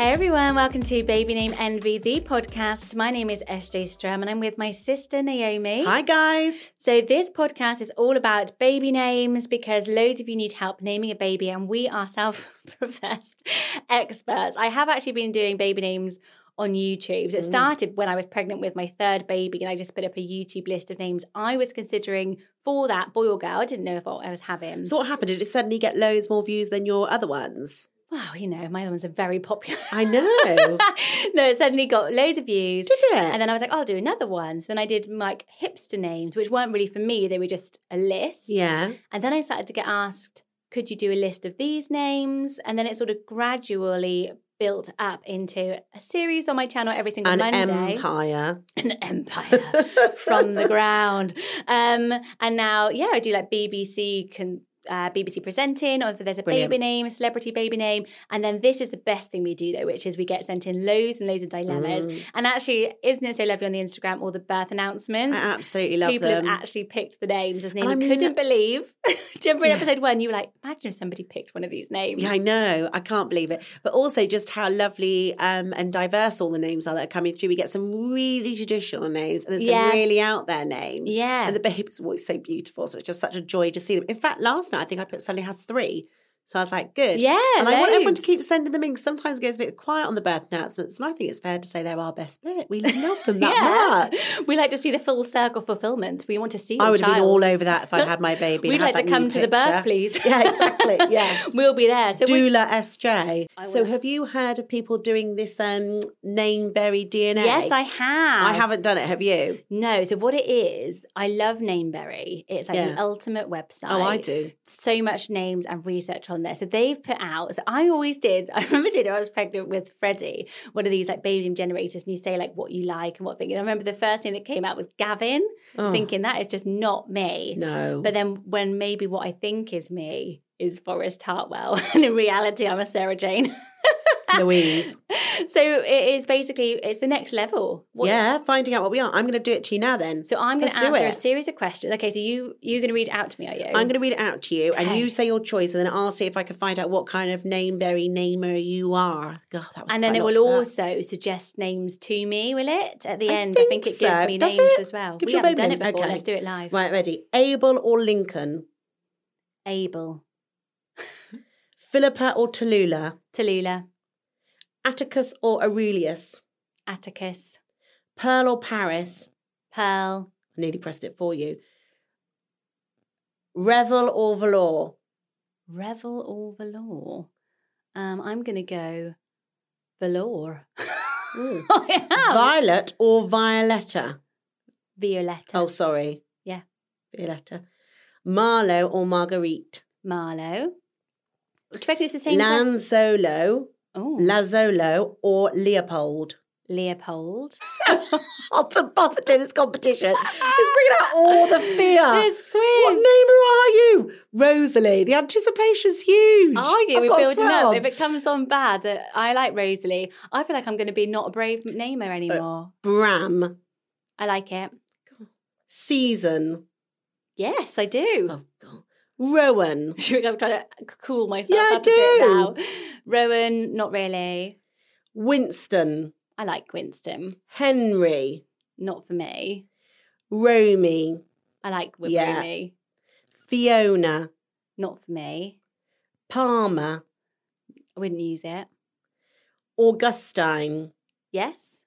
Hey everyone, welcome to Baby Name Envy, the podcast. My name is SJ Strum and I'm with my sister Naomi. Hi, guys. So, this podcast is all about baby names because loads of you need help naming a baby, and we are self professed experts. I have actually been doing baby names on YouTube. So it mm. started when I was pregnant with my third baby, and I just put up a YouTube list of names I was considering for that boy or girl. I didn't know if I was having. So, what happened? Did it suddenly get loads more views than your other ones? Wow, you know, my other ones are very popular. I know. no, it suddenly got loads of views. Did it? And then I was like, I'll do another one. So then I did like hipster names, which weren't really for me. They were just a list. Yeah. And then I started to get asked, could you do a list of these names? And then it sort of gradually built up into a series on my channel every single Monday. An Monday. empire. An empire from the ground. Um, and now, yeah, I do like BBC can uh, BBC presenting, or if there's a Brilliant. baby name, a celebrity baby name. And then this is the best thing we do, though, which is we get sent in loads and loads of dilemmas. Mm. And actually, isn't it so lovely on the Instagram, all the birth announcements? I absolutely love People them. have actually picked the names as names. I couldn't believe. Do you remember in Yeah. episode one, you were like, imagine if somebody picked one of these names. Yeah, I know. I can't believe it. But also just how lovely um, and diverse all the names are that are coming through. We get some really traditional names and then some really out there names. Yeah. And the babies are always so beautiful. So it's just such a joy to see them. In fact, last night I think I put suddenly had three. So I was like, good. Yeah, And I want everyone to keep sending them in sometimes it goes a bit quiet on the birth announcements. And I think it's fair to say they're our best bit. We love them that much. We like to see the full circle fulfillment. We want to see I would have been all over that if I'd had my baby. We'd like to come to the birth, please. Yeah, exactly. Yes. we'll be there. So we, Doula SJ. So, have you heard of people doing this um, Nameberry DNA? yes, I have. I haven't done it. Have you? No, so what it is, I love Nameberry. It's like Yeah. the ultimate website. Oh, I do. So much names and research on there. So they've put out. So I always did. I remember doing. it, I was pregnant with Freddie. One of these like baby generators, and you say like what you like and what thing. And I remember the first thing that came out was Gavin, Oh, thinking that is just not me. no. But then when maybe what I think is me is Forrest Hartwell, and in reality I'm a Sarah Jane. Louise. so it is basically it's the next level. What- Yeah, finding out what we are. I'm going to do it to you now. Then. So I'm going to answer a series of questions. Okay, so you you're going to read it out to me, are you? I'm going to read it out to you, and you say your choice, and then I'll see if I can find out what kind of nameberry namer you are. God, that was and then it will also suggest names to me, will it? At the I end, I think think it gives so. me Does names it? as well. Gives we haven't baby done it name? before. Okay. Let's do it live. Right, ready? Abel or Lincoln? Abel, Philippa or Tallulah? Tallulah, Atticus or Aurelius? Atticus, Pearl or Paris? Pearl, I nearly pressed it for you. Revel or Valor? Revel or velour? Um, I'm going to go velour. Ooh. I am. Violet or Violetta? Violetta. Oh, sorry. Yeah. Violetta. Marlowe or Marguerite? Marlowe. Do you reckon it's the same? Lanzolo, Oh, Lazzolo, or Leopold? Leopold. So hot and bothered in this competition. It's bringing out all the fear. This quiz. What name are you? Rosalie. The anticipation's huge. I think I've we're building up. If it comes on bad, that I like Rosalie, I feel like I'm going to be not a brave namer anymore. Bram. I like it. Season. Yes, I do. Oh, God. Rowan. I'm trying to cool myself Yeah, I up a bit do. Rowan, not really. Winston. I like Winston. Henry. Not for me. Romy. I like Yeah. Wibrumi. Fiona. Not for me. Palmer. I wouldn't use it. Augustine. Yes.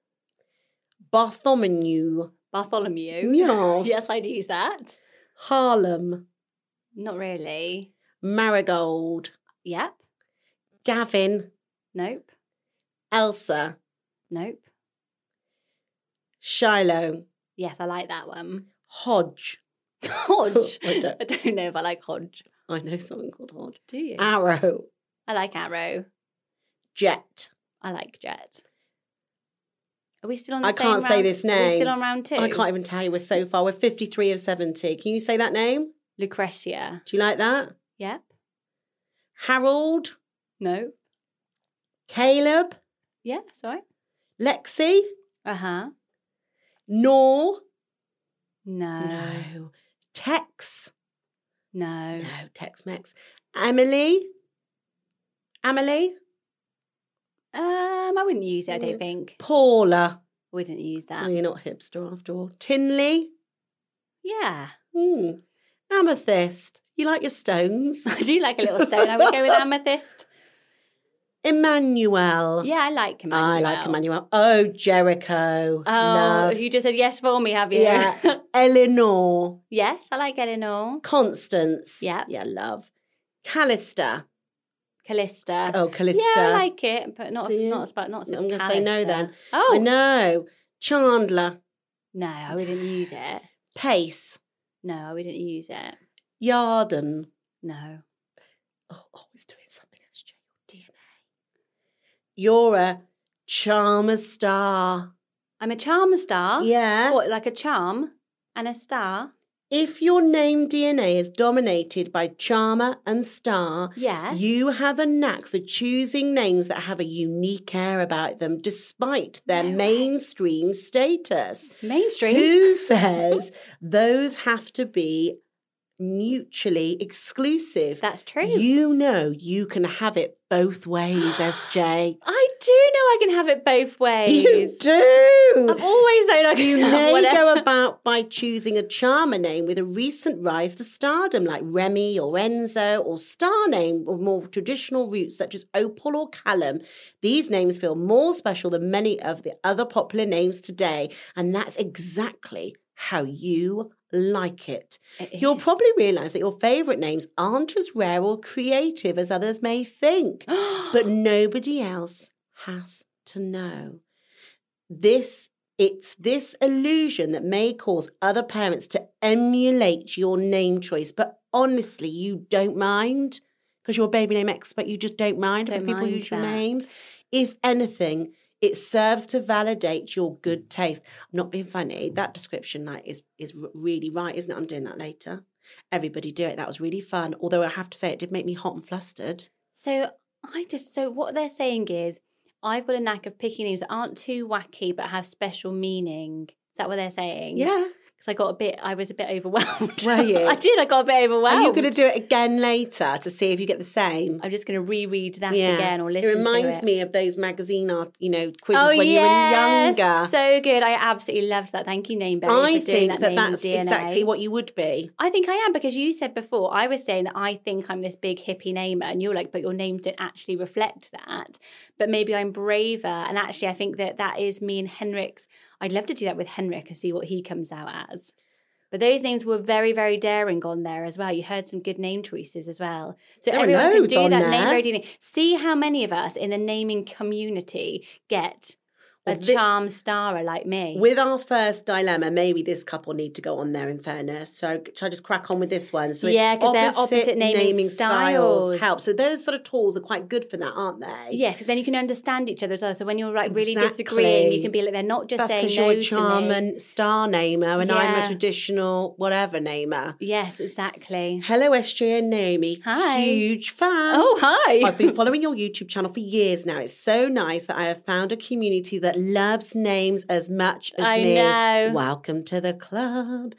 Bartholomew. Bartholomew. Yes. yes, I'd use that. Harlem. Not really. Marigold. Yep. Gavin. Nope. Elsa. Nope. Shiloh. Yes, I like that one. Hodge. Hodge. I don't- I don't know if I like Hodge. I know something called Hodge. Do you? Arrow. I like Arrow. Jet. I like Jet. Are we still on? The I can't say round- this Are we name. still on round two? I can't even tell you. We're so far. We're 53 of 70. Can you say that name? Lucretia. Do you like that? Yep. Harold. No. Caleb. Yeah. Sorry. Lexi. Uh huh. Nor. No. No. Tex. No. No. Tex Mex. Emily. Emily. Um, I wouldn't use it. I don't think. Paula. Wouldn't use Oh, that. you're not hipster after all. Tinley. Yeah. Hmm. Amethyst. You like your stones? I do like a little stone. I would go with amethyst. Emmanuel. Yeah, I like Emmanuel. I like Emmanuel. Oh, Jericho. Oh, Love. you just said yes for me, have you? Yeah. Eleanor. yes, I like Eleanor. Constance. Yeah. Yeah, love. Callista. Callista. Oh, Callista. Yeah, I like it, but not not about not. I'm going to say no then. Oh I know. Chandler. no, I wouldn't use it. Pace. No, I wouldn't use it. Yarden. No. Oh, always doing something else, Jay. Your DNA. You're a charmer star. I'm a charmer star. Yeah. What, like a charm and a star? If your name DNA is dominated by charmer and star, Yes. you have a knack for choosing names that have a unique air about them despite their No mainstream status. Mainstream. Who says those have to be mutually exclusive? That's true. You know you can have it both ways, SJ. I do know I can have it both ways. You do. I've always known I can You may go about by choosing a charmer name with a recent rise to stardom like Remy or Enzo, or star name with more traditional roots such as Opal or Callum. These names feel more special than many of the other popular names today, and that's exactly how you like it. It You'll is. probably realize that your favorite names aren't as rare or creative as others may think but nobody else has to know. This it's this illusion that may cause other parents to emulate your name choice, but honestly, you don't mind because you're a baby name expert. You just don't mind if Don't people mind use your names. If anything, it serves to validate your good taste. I'm not being funny. That description like is is really right, isn't it? I'm doing that later. Everybody do it. That was really fun. Although I have to say, it did make me hot and flustered. So I just so what they're saying is I've got a knack of picking names that aren't too wacky but have special meaning. Is that what they're saying? Yeah. Because I got a bit I was a bit overwhelmed. Were you? I did, I got a bit overwhelmed. Are you going to do it again later to see if you get the same? I'm just gonna reread that again or listen It reminds to it. me of those magazine art, you know, quizzes Oh when yes, you were younger. So good. I absolutely loved that. Thank you, Name Nameberry, I for doing think that, that that's DNA. exactly what you would be. I think I am because you said before, I was saying that I think I'm this big hippie namer, and you're like, but your name didn't actually reflect that. But maybe I'm braver. And actually, I think that that is me and Henrik's. I'd love to do that with Henrik and see what he comes out as. But those names were very, very daring on there as well. You heard some good name choices as well. So There everyone can do that name there. very daring. See how many of us in the naming community get a thi- charm starer like me. With our first dilemma, maybe this couple need to go on there. In fairness, so should I just crack on with this one? So it's Yeah, 'cause they're opposite naming styles. help. So those sort of tools are quite good for that, aren't they? Yes, then you can understand each other as well. So when you're like really Exactly. disagreeing, you can be like they're not just That's saying because you're a to charm and star namer, and I'm a traditional whatever namer. Yes, exactly. Hello, SJ and Naomi. Hi. Huge fan. Oh, hi. I've been following your YouTube channel for years now. It's so nice that I have found a community that loves names as much as I me. know. Welcome to the club.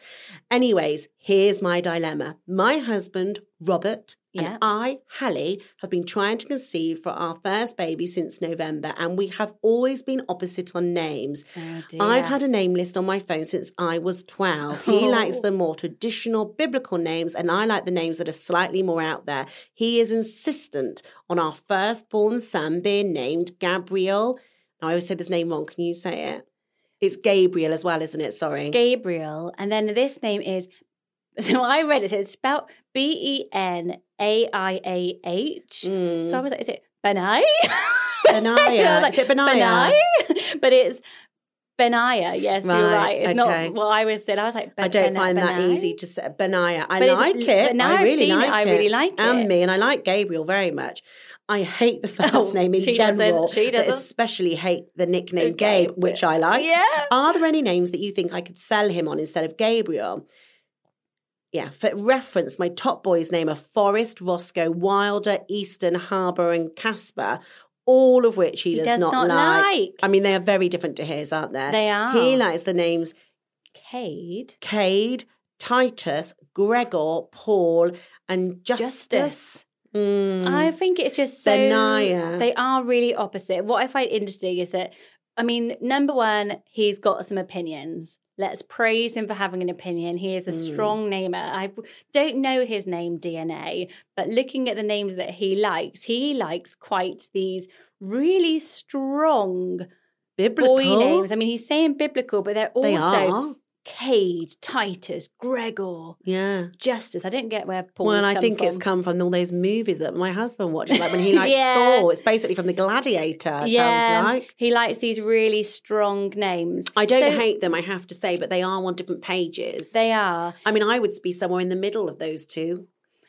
Anyways, here's my dilemma. My husband, Robert, Yeah. and I, Hallie, have been trying to conceive for our first baby since November, and we have always been opposite on names. Oh. I've had a name list on my phone since I was 12. He Oh. likes the more traditional biblical names, and I like the names that are slightly more out there. He is insistent on our firstborn son being named Gabriel. I always say this name wrong. Can you say it? It's Gabriel as well, isn't it? Sorry. Gabriel, and then this name is. So I read it. It's spelled B E N A I A H. Mm. So I was like, is it Benai? Benaiah. I was Is it Benaiah? Benai? but it's Benaiah. Yes, you're Right, right. It's okay. not what I was said. I was like, I don't Ben- find that Benai? easy to say. Benaiah. I But like it. now I really seen it, like I really like it. And me, and I like Gabriel very much. I hate the first Oh, name in she doesn't. general, She but doesn't. especially hate the nickname Okay, Gabe, which I like. Yeah. Are there any names that you think I could sell him on instead of Gabriel? Yeah, for reference, my top boys' name are Forrest, Roscoe, Wilder, Easton, Harbour, and Casper, all of which he, He does, does not, not like. like. I mean, they are very different to his, aren't they? They are. He likes the names Cade. Cade, Titus, Gregor, Paul, and Justice. Justice. Mm. I think it's just so Benaiah. they are really opposite. What I find interesting is that I mean, number one, he's got some opinions. Let's praise him for having an opinion. He is a Mm. strong namer. I don't know his name DNA, but looking at the names that he likes, he likes quite these really strong Biblical. boy names. I mean, he's saying biblical, but they're also They are. Cade, Titus, Gregor, Yeah. Justice. I don't get where Paul. well, I think it's come from all those movies that my husband watches. Like when he likes Yeah. Thor, it's basically from the Gladiator. yeah, Sounds like. he likes these really strong names. I don't So- hate them, I have to say, but they are on different pages. They are. I mean, I would be somewhere in the middle of those two.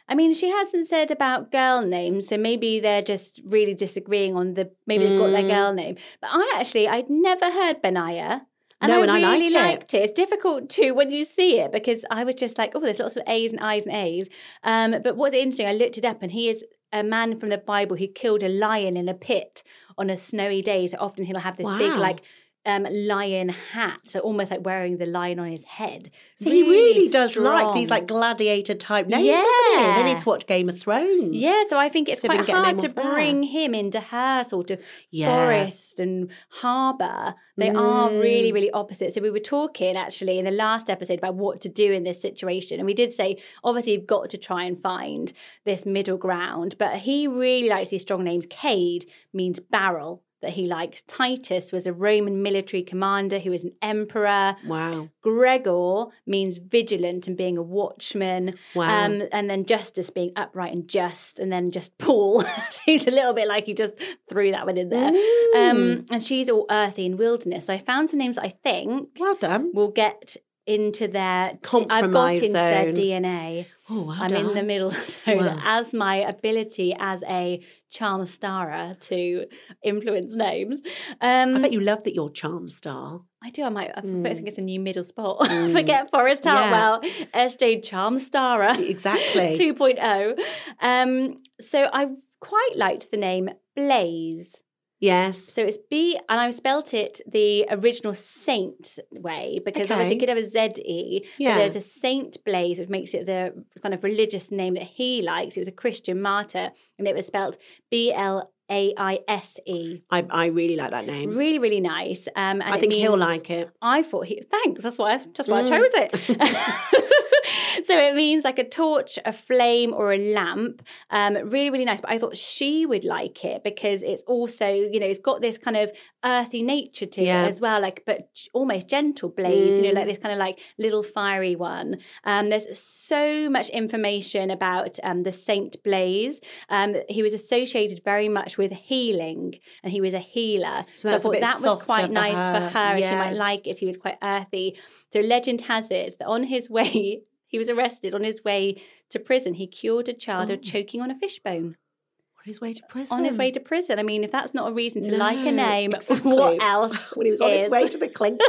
I mean, she hasn't said about girl names, so maybe they're just really disagreeing on the. Maybe they've got their Mm. girl name. But I actually, I'd never heard Benaiah. And No, I and I really like liked it. It's difficult to when you see it because I was just like, oh, there's lots of A's and I's and A's. Um, but what's interesting, I looked it up, and he is a man from the Bible who killed a lion in a pit on a snowy day. So often he'll have this big like um, lion hat, so almost like wearing the lion on his head. So he really does strong. like these like gladiator type names, doesn't he? They need to watch Game of Thrones. Yeah, so I think it's if quite can get a hard to there. bring him into her sort of Yeah. forest and harbour. They are really, Mm. really opposite. So we were talking actually in the last episode about what to do in this situation. And we did say, obviously, you've got to try and find this middle ground. But he really likes these strong names. Cade means barrel. That he likes. Titus was a Roman military commander who was an emperor. Wow. Gregor means vigilant and being a watchman. Wow. Um, and then justice being upright and just. And then just Paul. He's a little bit like he just threw that one in there. Um, and she's all earthy and wilderness. So I found some names I think well done. We'll get into their. I've got Compromise into their zone. DNA. Oh, well I'm in the middle. So Wow. as my ability as a charm starer to influence names. Um, I bet you love that you're charm star. I do. I might. I Mm. think it's a new middle spot. Mm. Forget Forrest Yeah. Hartwell, SJ Charm Starer, Exactly. 2.0. Um, so I quite liked the name Blaze. Yes. So it's B, and I spelt it the original Saint way because Okay. it could have a Z E. Yeah. But there's a Saint Blaze, which makes it the kind of religious name that he likes. It was a Christian martyr, and it was spelt B L A I S E. I, I really like that name. Really, really nice. Um, and I think he'll like it. I thought he thanks. That's why I, just why Mm. I chose it. so it means like a torch, a flame, or a lamp. Um, really, really nice. But I thought she would like it because it's also, you know, it's got this kind of earthy nature to Yeah. it as well, like but almost gentle blaze. You know, like this kind of like little fiery one. Um, there's so much information about um, the Saint Blaze. Um, he was associated very much with healing, and he was a healer. So So, I thought that was quite for nice for her. her, and she might like it. He was quite earthy. So legend has it that on his way, he was arrested on his way to prison. He cured a child of oh. choking on a fishbone On his way to prison. on his way to prison. I mean, if that's not a reason to like a name, exactly. what else? when he was on his way to the clink,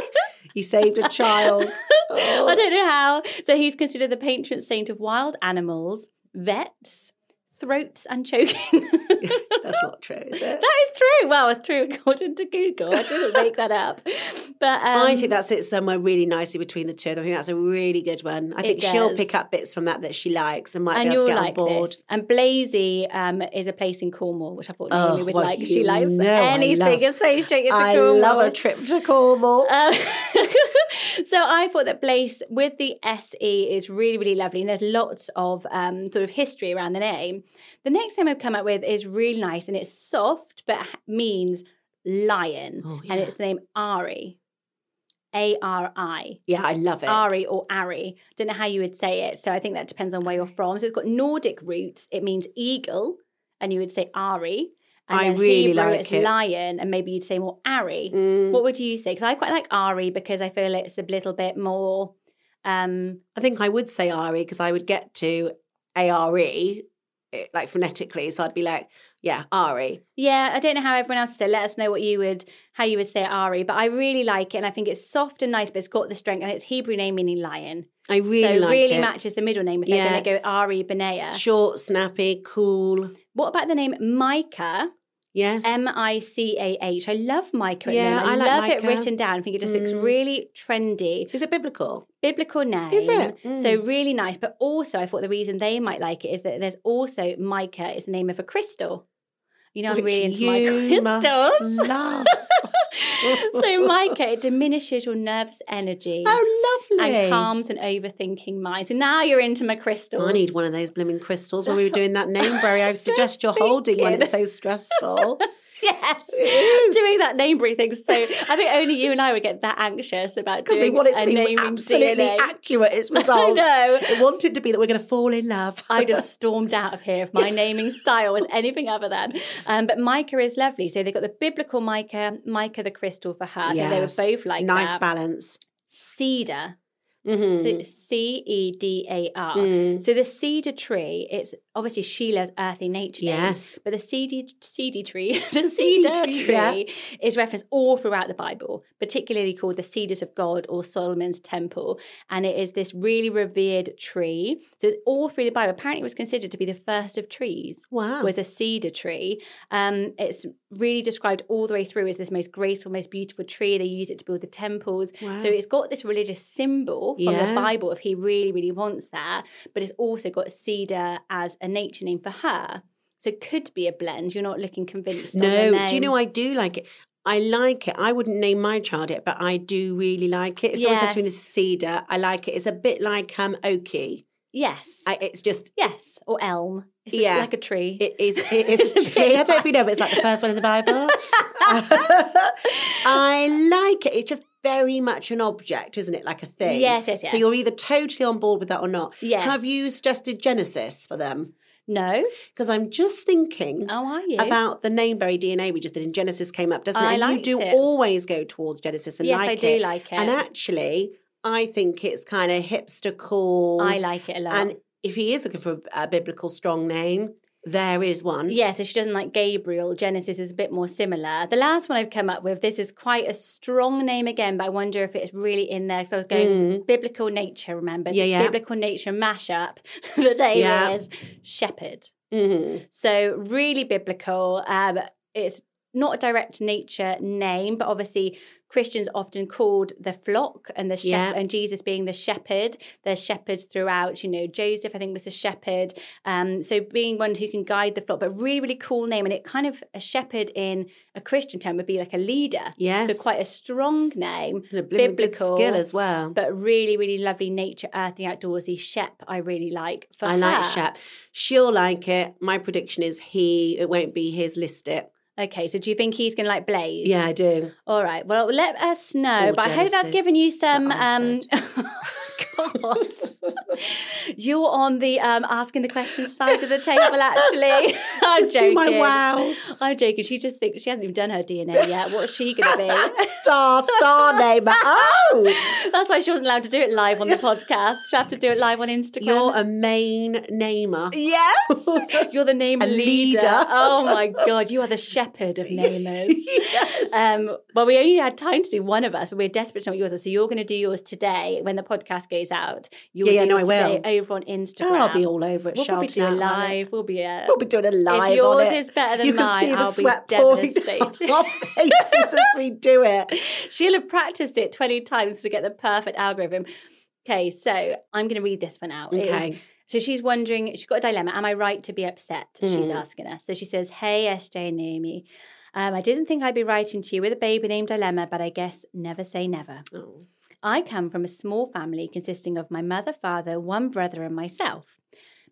he saved a child. Oh. I don't know how. So he's considered the patron saint of wild animals, vets, throats, and choking. That's not true, is it? That is true. Well, it's true according to Google. I didn't make that up. But um, I think that sits somewhere really nicely between the two. I think that's a really good one. I think It she'll pick up bits from that that she likes and might and be able to get like on board. this. And Blazey um, is a place in Cornwall, which I thought Oh, Naomi would well, like. She likes anything associated to I Cornwall. love a trip to Cornwall. Um, so I thought that Blaze with the SE is really, really lovely. And there's lots of um, sort of history around the name. The next name I've come up with is really nice and it's soft, but means lion. Oh, And it's the name Ari. A R I. yeah, I love it. Ari or Ari. Don't know how you would say it. So I think that depends on where you're from. So it's got Nordic roots. It means eagle, and you would say Ari. And I really Hebrew, like it's it. lion, and maybe you'd say more Ari. Mm, What would you say? Because I quite like Ari because I feel it's a little bit more. Um, I think I would say Ari because I would get to A R E like phonetically. So I'd be like, yeah, Ari. yeah, I don't know how everyone else said. Let us know what you would, how you would say Ari. But I really like it, and I think it's soft and nice, but it's got the strength, and it's Hebrew name meaning lion. I really so like really it. Really matches the middle name if they're Yeah. going to go Ari Benaiah. Short, snappy, cool. What about the name Micah? Yes. M I C A H. I love Micah. Yeah. I, I like love it written down. I think it just looks Mm. really trendy. Is it biblical? Biblical name. Is it? So Mm. really nice. But also, I thought the reason they might like it is that there's also Micah is the name of a crystal. You know, I'm really into my crystals. love. so Micah, it diminishes your nervous energy. Oh, lovely. And calms an overthinking mind. So now you're into my crystals. I need one of those blooming crystals when we were doing that Nameberry. I suggest you're holding one. It's so stressful. Yes, doing that name thing. So I think only you and I would get that anxious about Because we doing want it a to be naming absolutely DNA. accurate. Its results. know. It wanted to be that we're going to fall in love. I just stormed out of here if my naming style was anything other than. Um, but Micah is lovely. So they've got the biblical Micah, Micah the crystal for her. Think they were both like nice that. balance. Cedar. Mhm. C E D A R. Mm. So the cedar tree, it's obviously Sheila's earthy nature. name, Yes. but the cedar, cedar tree, the, cedar tree, tree, yeah. is referenced all throughout the Bible, particularly called the Cedars of God or Solomon's Temple. And it is this really revered tree. So it's all through the Bible. Apparently, it was considered to be the first of trees Wow. was a cedar tree. Um, it's really described all the way through as this most graceful, most beautiful tree. They use it to build the temples. Wow. So it's got this religious symbol from Yeah. the Bible if he really, really wants that. But it's also got cedar as a nature name for her. So it could be a blend. You're not looking convinced. on no, name. do you know I do like it? I like it. I wouldn't name my child it, but I do really like it. If someone said to me this is cedar, I like it. It's a bit like um oaky. Yes. I, it's just yes. Or elm. It's Yeah. like a tree. it is it is a tree. I don't know if you know, but it's like the first one in the Bible. I like it. It's just very much an object, isn't it? Like a thing. Yes, yes, So you're either totally on board with that or not. Yes. Have you suggested Genesis for them? no. Because I'm just thinking Oh, are you? about the nameberry DNA we just did, in Genesis came up, doesn't it? I and you do it. always go towards Genesis and Yes, like I it. do like it. And actually, I think it's kind of hipster cool. I like it a lot. And if he is looking for a biblical strong name, there is one. Yeah, so she doesn't like Gabriel. Genesis is a bit more similar. The last one I've come up with, this is quite a strong name again, but I wonder if it's really in there. So I was going biblical nature, remember? Mm. Yeah, yeah. Biblical nature mashup. the name Yeah. is Shepherd. Mhm. So really biblical. Um, it's not a direct nature name, but obviously Christians often called the flock and the shepherd, Yeah. and Jesus being the shepherd. There's shepherds throughout. You know, Joseph I think was a shepherd. Um, so being one who can guide the flock, but really really cool name, and it kind of a shepherd in a Christian term would be like a leader. Yes. so quite a strong name, a biblical skill as well. but really really lovely nature, earthy, outdoorsy. Shep I really like. For I like. Shep. She'll like it. My prediction is he. It won't be his. List it. Okay, so do you think he's going to like Blaze? Yeah, I do. All right. Well, let us know. All but I hope that's given you some. Um, God, you're on the um, asking the questions side of the table. Actually, I'm Just joking. my wows. I'm joking. She just thinks she hasn't even done her DNA yet. What's she going to be? Star, star name. Oh, That's why she wasn't allowed to do it live on the podcast. She had to do it live on Instagram. you're a main namer. Yes, you're the name A leader. leader. Oh my god, you are the shepherd of namers. yes. Um, well, we only had time to do one of us, but we're desperate to know what yours are. So you're going to do yours today when the podcast goes out. You'll Yeah, yeah, do no, yours I today over on Instagram. Oh, I'll be all over it. We'll probably do a shouting out about it. live. We'll be a. We'll be doing a live if yours on it. is better than mine. you can mine, see the I'll sweat be pouring devastated. our faces as we do it. She'll have practiced it 20 times to get the perfect algorithm. Okay, so I'm going to read this one out. Is- Okay. so she's wondering, she's got a dilemma. Am I right to be upset? She's Mm. asking us. So she says, Hey, SJ and Naomi. Um, I didn't think I'd be writing to you with a baby name dilemma, but I guess never say never. Oh. I come from a small family consisting of my mother, father, one brother, and myself.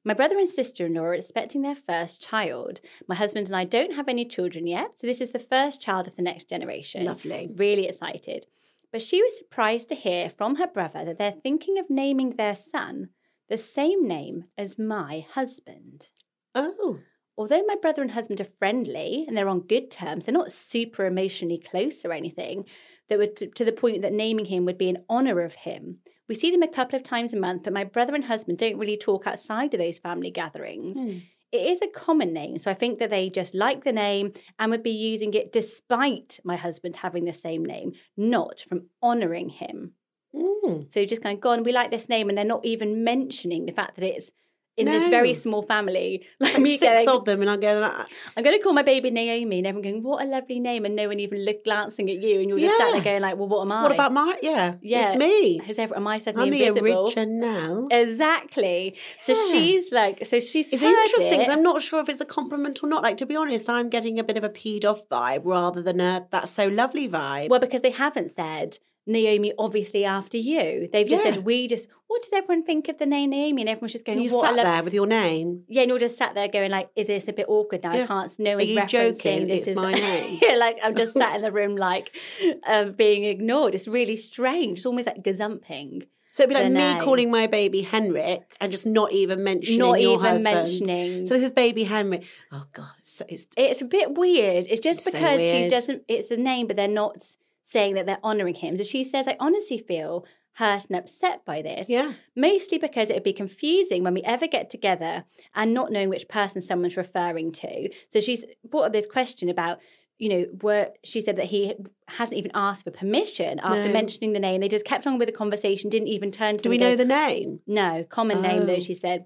My brother and sister in law are expecting their first child. My husband and I don't have any children yet, so this is the first child of the next generation. Lovely. Really excited. But she was surprised to hear from her brother that they're thinking of naming their son the same name as my husband. Oh. Although my brother and husband are friendly and they're on good terms, they're not super emotionally close or anything. That would to, to the point that naming him would be an honour of him. We see them a couple of times a month, but my brother and husband don't really talk outside of those family gatherings. Hmm. It is a common name, so I think that they just like the name and would be using it despite my husband having the same name, not from honouring him. Mm. So just kind of gone, we like this name, and they're not even mentioning the fact that it's in this very small family. Like Like me six going, of them, and I'm going. "Ah, I'm going to call my baby Naomi, and everyone going, "What a lovely name!" and no one even look glancing at you, and you're just sat there going, "Like, well, what am I?" What about my? Yeah, Yeah. it's me. Has ever, am I suddenly I'm the invisible? original. Exactly. So Yeah. she's like, so she's It's interesting. it. I'm not sure if it's a compliment or not. Like to be honest, I'm getting a bit of a peed off vibe rather than a that's so lovely vibe. Well, because they haven't said Naomi, obviously after you. They've just Yeah. said we just. What does everyone think of the name Naomi? And everyone's just going, and you "What sat lov-" there with your name. Yeah, and you're just sat there going like, "Is this a bit awkward now? I can't. No Are one's you referencing joking? this It's is my name. yeah, like I'm just sat in the room like um, being ignored. It's really strange. It's almost like gazumping. So it'd be like me calling my baby Henrik and just not even mentioning Not your even husband. mentioning. So this is baby Henrik. Oh God, it's, it's It's a bit weird. It's just It's so because she doesn't. It's the name, but they're not saying that they're honouring him. So she says, "I honestly feel hurt and upset by this." yeah. Mostly because it would be confusing when we ever get together and not knowing which person someone's referring to. So she's brought up this question about, you know, where she said that he hasn't even asked for permission after No. mentioning the name. They just kept on with the conversation, didn't even turn to Do we go, know the name? No, common name though, Oh. she said.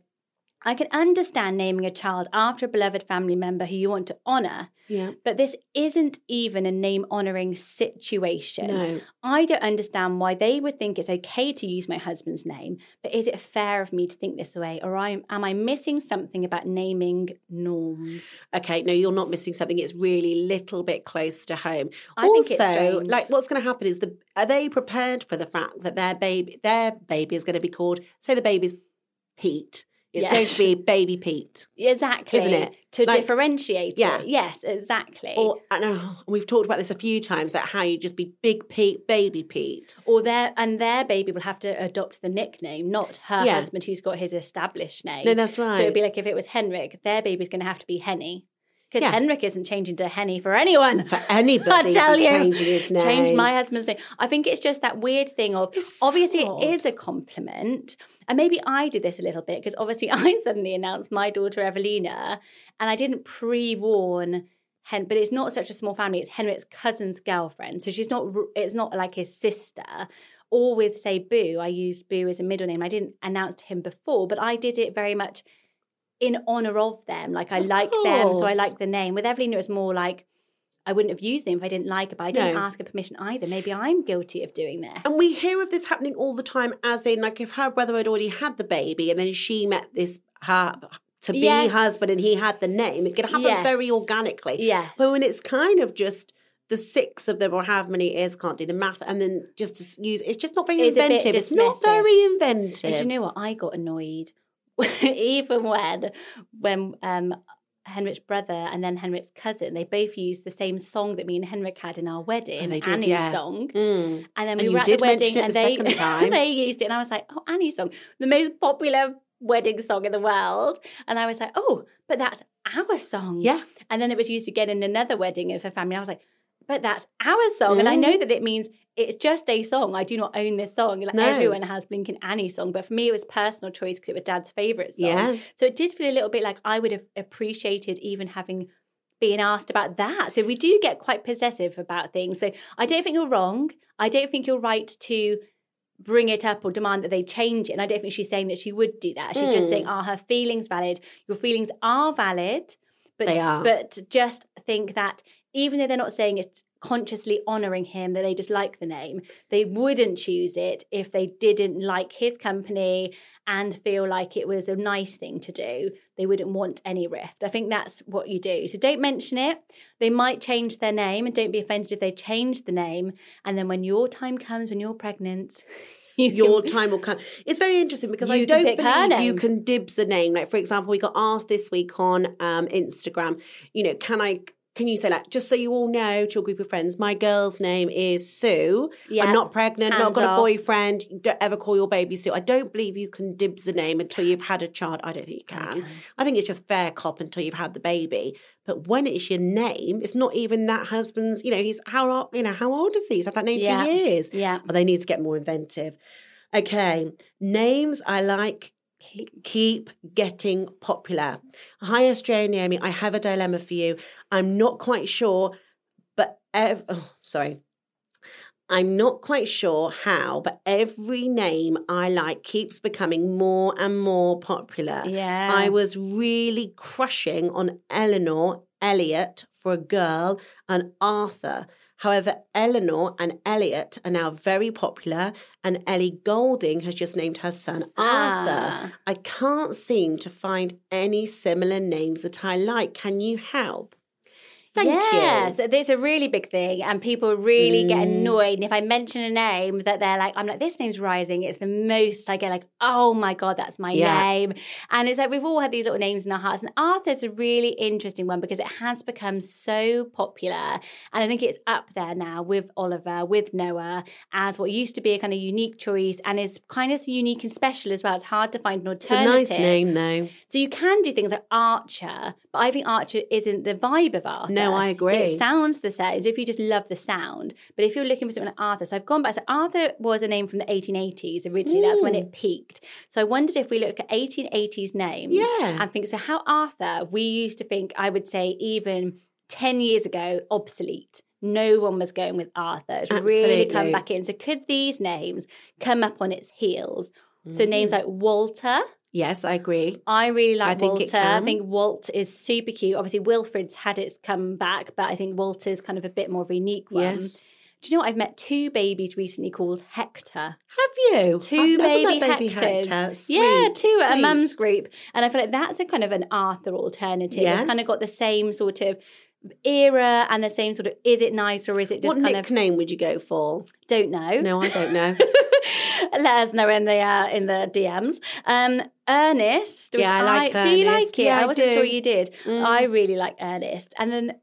I can understand naming a child after a beloved family member who you want to honour, Yeah. but this isn't even a name honouring situation. No. I don't understand why they would think it's okay to use my husband's name, but is it fair of me to think this way, or am, am I missing something about naming norms? Okay, no, you're not missing something. It's really little bit close to home. I also, think it's strange. like what's going to happen is the are they prepared for the fact that their baby their baby is going to be called say the baby's Pete. It's going to be baby Pete. Exactly. Isn't it? To Like- differentiate Yeah. it. Yes, exactly. Or I know oh, we've talked about this a few times that how you just be big Pete, baby Pete. or their and their baby will have to adopt the nickname, not her Yeah. husband who's got his established name. No, that's right. So it'd be like if it was Henrik, their baby's going to have to be Henny. Because Yeah. Henrik isn't changing to Henny for anyone. for anybody I tell you, changing his name. change my husband's name. I think it's just that weird thing of It's obviously odd. it is a compliment, and maybe I did this a little bit because obviously I suddenly announced my daughter Evelina, and I didn't pre-warn. Hen, but it's not such a small family. It's Henrik's cousin's girlfriend, so she's not. It's not like his sister. Or with say Boo, I used Boo as a middle name. I didn't announce to him before, but I did it very much in honor of them. Like I Of like them, so I like the name. With Evelina, it was more like I wouldn't have used them if I didn't like it, but I didn't No. ask her permission either. Maybe I'm guilty of doing this. And we hear of this happening all the time, as in, like, if her brother had already had the baby and then she met this her to be Yes. husband and he had the name, it could happen Yes. very organically. Yeah. But when it's kind of just the six of them or however many it is can't do the math and then just to use it's just not very It's inventive. It's not very inventive. And do you know what? I got annoyed even when when um Henrik's brother and then Henrik's cousin, they both used the same song that me and Henrik had in our wedding, Oh, did, Annie's yeah. song. Mm. And then we you were at the wedding and the they, they used it. And I was like, oh, Annie's song, the most popular wedding song in the world. And I was like, oh, but that's our song. Yeah. And then it was used again in another wedding of a family. I was like, but that's our song. And I Mm. know that it means it's just a song. I do not own this song. Like No. everyone has Blinking Annie song. But for me, it was personal choice because it was dad's favourite song. Yeah. So it did feel a little bit like I would have appreciated even having being asked about that. So we do get quite possessive about things. So I don't think you're wrong. I don't think you're right to bring it up or demand that they change it. And I don't think she's saying that she would do that. She's just Mm. saying, are her feelings valid? Your feelings are valid, but They are. But just think that even though they're not saying it's consciously honoring him that they just like the name they wouldn't choose it if they didn't like his company and feel like it was a nice thing to do they wouldn't want any rift i think that's what you do so don't mention it they might change their name and don't be offended if they change the name and then when your time comes when you're pregnant you your can- time will come. It's very interesting because I don't believe you can dibs a name. Like for example, we got asked this week on um, Instagram. You know, can I? Can you say like just so you all know to your group of friends, my girl's name is Sue. Yeah. I'm not pregnant, not Hands got a boyfriend. Don't ever call your baby Sue. I don't believe you can dibs a name until you've had a child. I don't think you can. Okay. I think it's just fair cop until you've had the baby. But when it's your name, it's not even that husband's. You know, he's how old- you know how old is he? He's had that name Yeah. for years. yeah But they need to get more inventive. Okay, names I like keep getting popular. Hi, Australia Naomi. I have a dilemma for you. I'm not quite sure, but ev- oh, sorry. I'm not quite sure how, but every name I like keeps becoming more and more popular. yeah I was really crushing on Eleanor Elliot for a girl and Arthur. However, Eleanor and Elliot are now very popular, and Ellie Goulding has just named her son Arthur. Ah. I can't seem to find any similar names that I like. Can you help? Thank yeah, you. so it's a really big thing, and people really get Mm. annoyed. And if I mention a name that they're like, I'm like, this name's Rising, it's the most I get like, oh my God, that's my Yeah. name. And it's like, we've all had these little names in our hearts. And Arthur's a really interesting one because it has become so popular. And I think it's up there now with Oliver, with Noah, as what used to be a kind of unique choice and is kind of unique and special as well. It's hard to find an It's a alternative. nice name, though. So you can do things like Archer, but I think Archer isn't the vibe of Arthur. No, I agree. It sounds the same. So if you just love the sound, but if you're looking for something like Arthur, so I've gone back. So Arthur was a name from the 1880s originally. That's when Mm. it peaked. So I wondered if we look at 1880s names, Yeah. and think so. How Arthur? We used to think. I would say even 10 years ago, obsolete. No one was going with Arthur. It's really come back in. So could these names come up on its heels? So Mm. names like Walter. Yes, I agree. I really like I think Walter. it I think Walt is super cute. Obviously, Wilfred's had its come back, but I think Walter's kind of a bit more of a unique one. Yes. Do you know what? I've met two babies recently called Hector. Have you? 2 I've never baby, baby Hectors. Hector. yeah, Sweet, two at a mum's group. And I feel like that's a kind of an Arthur alternative. It's kind of got the same sort of era and the same sort of is it nice or is it just What kind of nickname would you go for? don't know. No, I don't know. Let us know in the uh, in the DMs. Um, Ernest. which Yeah, I like Do you like it? Yeah, I I wasn't sure you did. Mm. I really like Ernest. And then,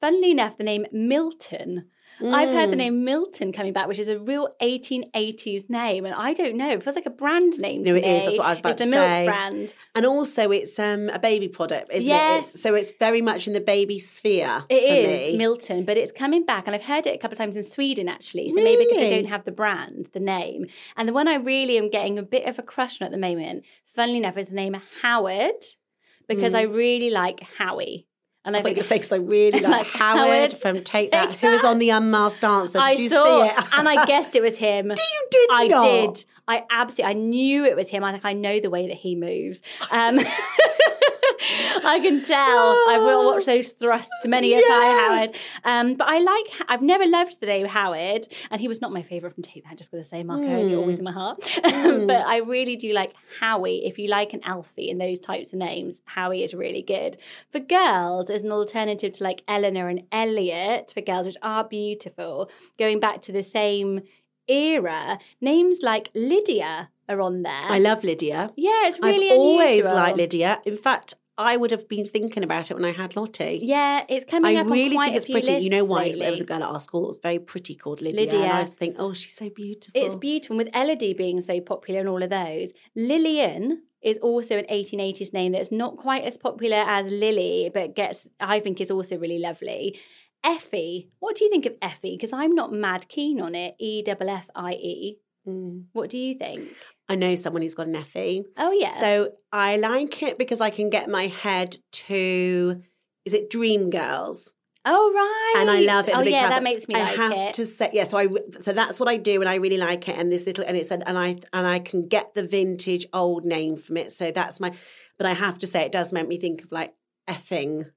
funnily enough, the name Milton. I've heard the Mm. name Milton coming back, which is a real 1880s name, and I don't know. It feels like a brand name. No, it is. me. That's what I was about it's to the milk brand. And also, it's um, a baby product, isn't Yes. it? It's, so it's very much in the baby sphere. It for is me. Milton, but it's coming back, and I've heard it a couple of times in Sweden actually. So maybe because they don't have the brand, the name, and the one I really am getting a bit of a crush on at the moment, funnily enough, is the name Howard, because I really like Howie, and I, I think think it's because I really like, Like Howard, Howard, from Take, Take That, who was on the Unmasked Dancer. Did I you saw, see it? and I guessed it was him. you did I not. did. I absolutely. I knew it was him. I was like, I know the way that he moves. Um, I can tell. I will watch those thrusts many a time, Howard. Um, but I like. I've never loved the name Howard, and he was not my favourite from Take That. Just gonna say, Marco, Hmm. you're always in my heart. but I really do like Howie. If you like an Alfie and those types of names, Howie is really good. For girls, as an alternative to like Eleanor and Elliot, for girls which are beautiful, going back to the same era, names like Lydia are on there. I love Lydia. Yeah, it's really I've always unusual. liked Lydia. In fact, I would have been thinking about it when I had Lottie. Yeah, it's coming I up I really think it's pretty. You know why? lately. There was a girl at our school that was very pretty called Lydia. And Lydia. I used to think, oh, she's so beautiful. It's beautiful. And with Elodie being so popular and all of those, Lillian is also an 1880s name that's not quite as popular as Lily, but gets, I think, is also really lovely. Effie, what do you think of Effie? Because I'm not mad keen on it. E F F I E. Mm. What do you think? I know someone who's got an Effie. Oh yeah. So I like it because I can get my head to, is it Dream Girls? oh right. and I love it. Oh yeah, that makes me I like have it. to say, yeah. So I, so that's what I do, and I really like it. And this little, and it's, an, and I, and I can get the vintage old name from it. So that's my, but I have to say, it does make me think of like effing,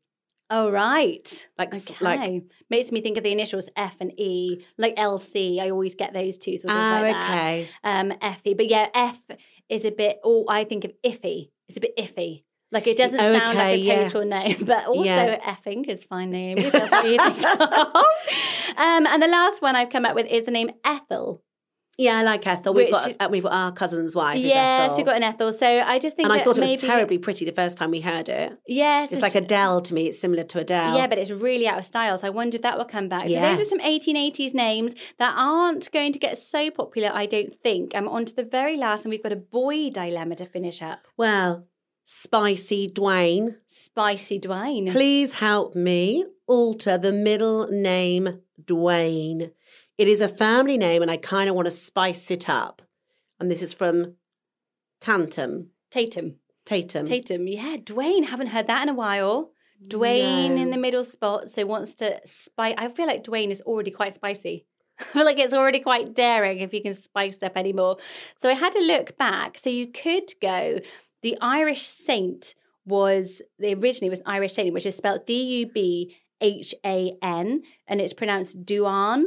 Oh right. like, Okay. like. Makes me think of the initials F and E, like LC. I always get those two sort of Ah, like that. okay. um, Effie. But yeah, F is a bit, oh, I think of iffy. It's a bit iffy. Like it doesn't sound like Okay, a yeah. total name, but also Yeah. effing is fine name. If that's what you think of. um, and the last one I've come up with is the name Ethel. Yeah, I like Ethel. We've Which- got uh, we've got our cousin's wife. yes, Ethel. we've got an Ethel. So I just think and I thought it was terribly pretty the first time we heard it. Yes, It's like Adele to me. It's similar to Adele. Yeah, but it's really out of style. So I wonder if that will come back. Yes. So those are some 1880s names that aren't going to get so popular, I don't think. I'm on to the very last, and we've got a boy dilemma to finish up. well, Spicy Dwayne, Spicy Dwayne. please help me alter the middle name Dwayne. It is a family name, and I kind of want to spice it up. And this is from Tantum. Tatum. Tatum. Tatum. Yeah, Dwayne. Haven't heard that in a while. Dwayne in the middle spot, so wants to spice. I feel like Dwayne is already quite spicy. I feel like it's already quite daring if you can spice up anymore. So I had to look back. So you could go. The Irish saint was the originally was Irish saint, which is spelled D U B H A N, and it's pronounced Duan.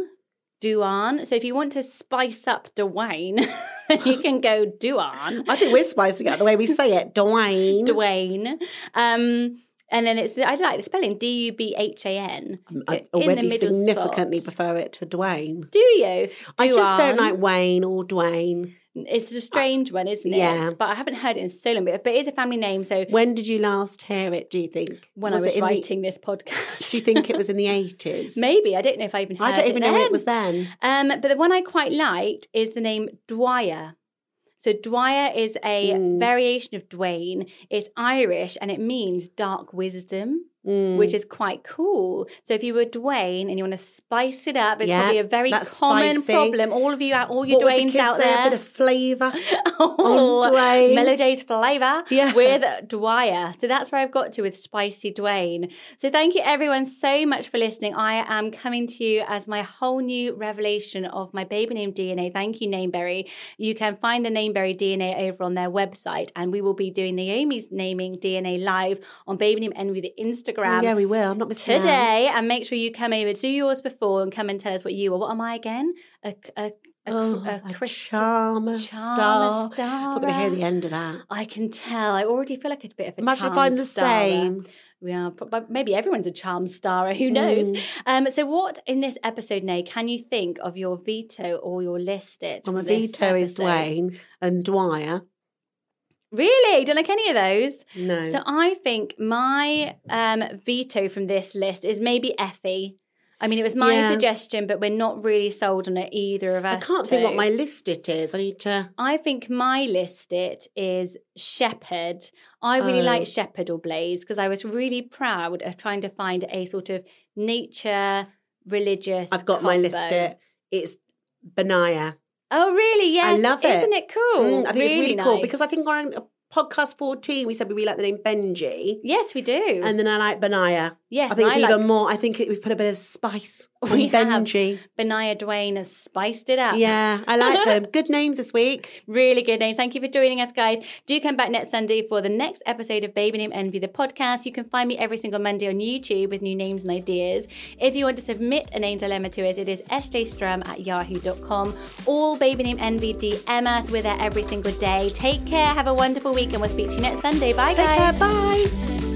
Duan. So if you want to spice up Dwayne, you can go Duan. I think we're spicing it the way we say it. Dwayne. Dwayne. Um, and then it's I like the spelling D U B H A N. I already significantly spot. prefer it to Dwayne. Do you? I just don't like Wayne or Dwayne. It's a strange one, isn't it? yeah. But I haven't heard it in so long. But, it is a family name. So When did you last hear it, do you think? when I was it in the- writing this podcast, do you think it was in the 80s? Maybe I don't know if I even. Heard I don't even know when then. it was then. Um, but the one I quite liked is the name Dwyer. So Dwyer is a Mm. variation of Dwayne. It's Irish and it means dark wisdom. Mm. which is quite cool. So if you were Dwayne and you want to spice it up, it's Yeah, probably a very common spicy. problem. All of you out, all your What the Dwaynes kids out there. A bit of flavour. oh, Dwayne. Mellowday's flavour Yeah. with Dwyer. So that's where I've got to with Spicy Dwayne. So thank you everyone so much for listening. I am coming to you as my whole new revelation of my baby name DNA. Thank you, Nameberry. You can find the Nameberry DNA over on their website, and we will be doing Naomi's naming DNA live on Baby Name Envy, the Instagram Oh, yeah, we will. I'm not missing out. today and make sure you come over do yours before and come and tell us what you are what am i again a, a, a, Oh, a, a crystal charmer, charmer star. star. Going to hear the end of that. i can tell i already feel like a bit of a Imagine if I'm the same. we are but maybe everyone's a charm star who knows Mm. um so what in this episode nay can you think of your veto or your list it Well, my veto is episode? Dwayne and Dwyer. Really don't like any of those No. So I think my um, veto from this list is maybe Effie. I mean, it was my Yeah. suggestion, but we're not really sold on it either of us. I can't think what my list it is. I need to. I think my list it is Shepherd. I really Oh. like Shepherd or Blaze because I was really proud of trying to find a sort of nature religious. I've got my list it. It's Benaiah. Oh, really? Yes. I love it. Isn't it cool? Mm, I think it's really cool because I think on podcast 14 we said we really like the name Benji. yes, we do. And then I like Benaiah. Yes, I think it's I even like- more. I think it, we've put a bit of spice on. Benji. Benaiah Dwayne has spiced it up. Yeah, I like them. Good names this week. Really good names. Thank you for joining us, guys. Do come back next Sunday for the next episode of Baby Name Envy, the podcast. You can find me every single Monday on YouTube with new names and ideas. If you want to submit a name dilemma to us, it is sjstrum at yahoo.com. All Baby Name Envy DM us. We're there every single day. Take care. Have a wonderful week, and we'll speak to you next Sunday. Bye, Take guys. care. Bye.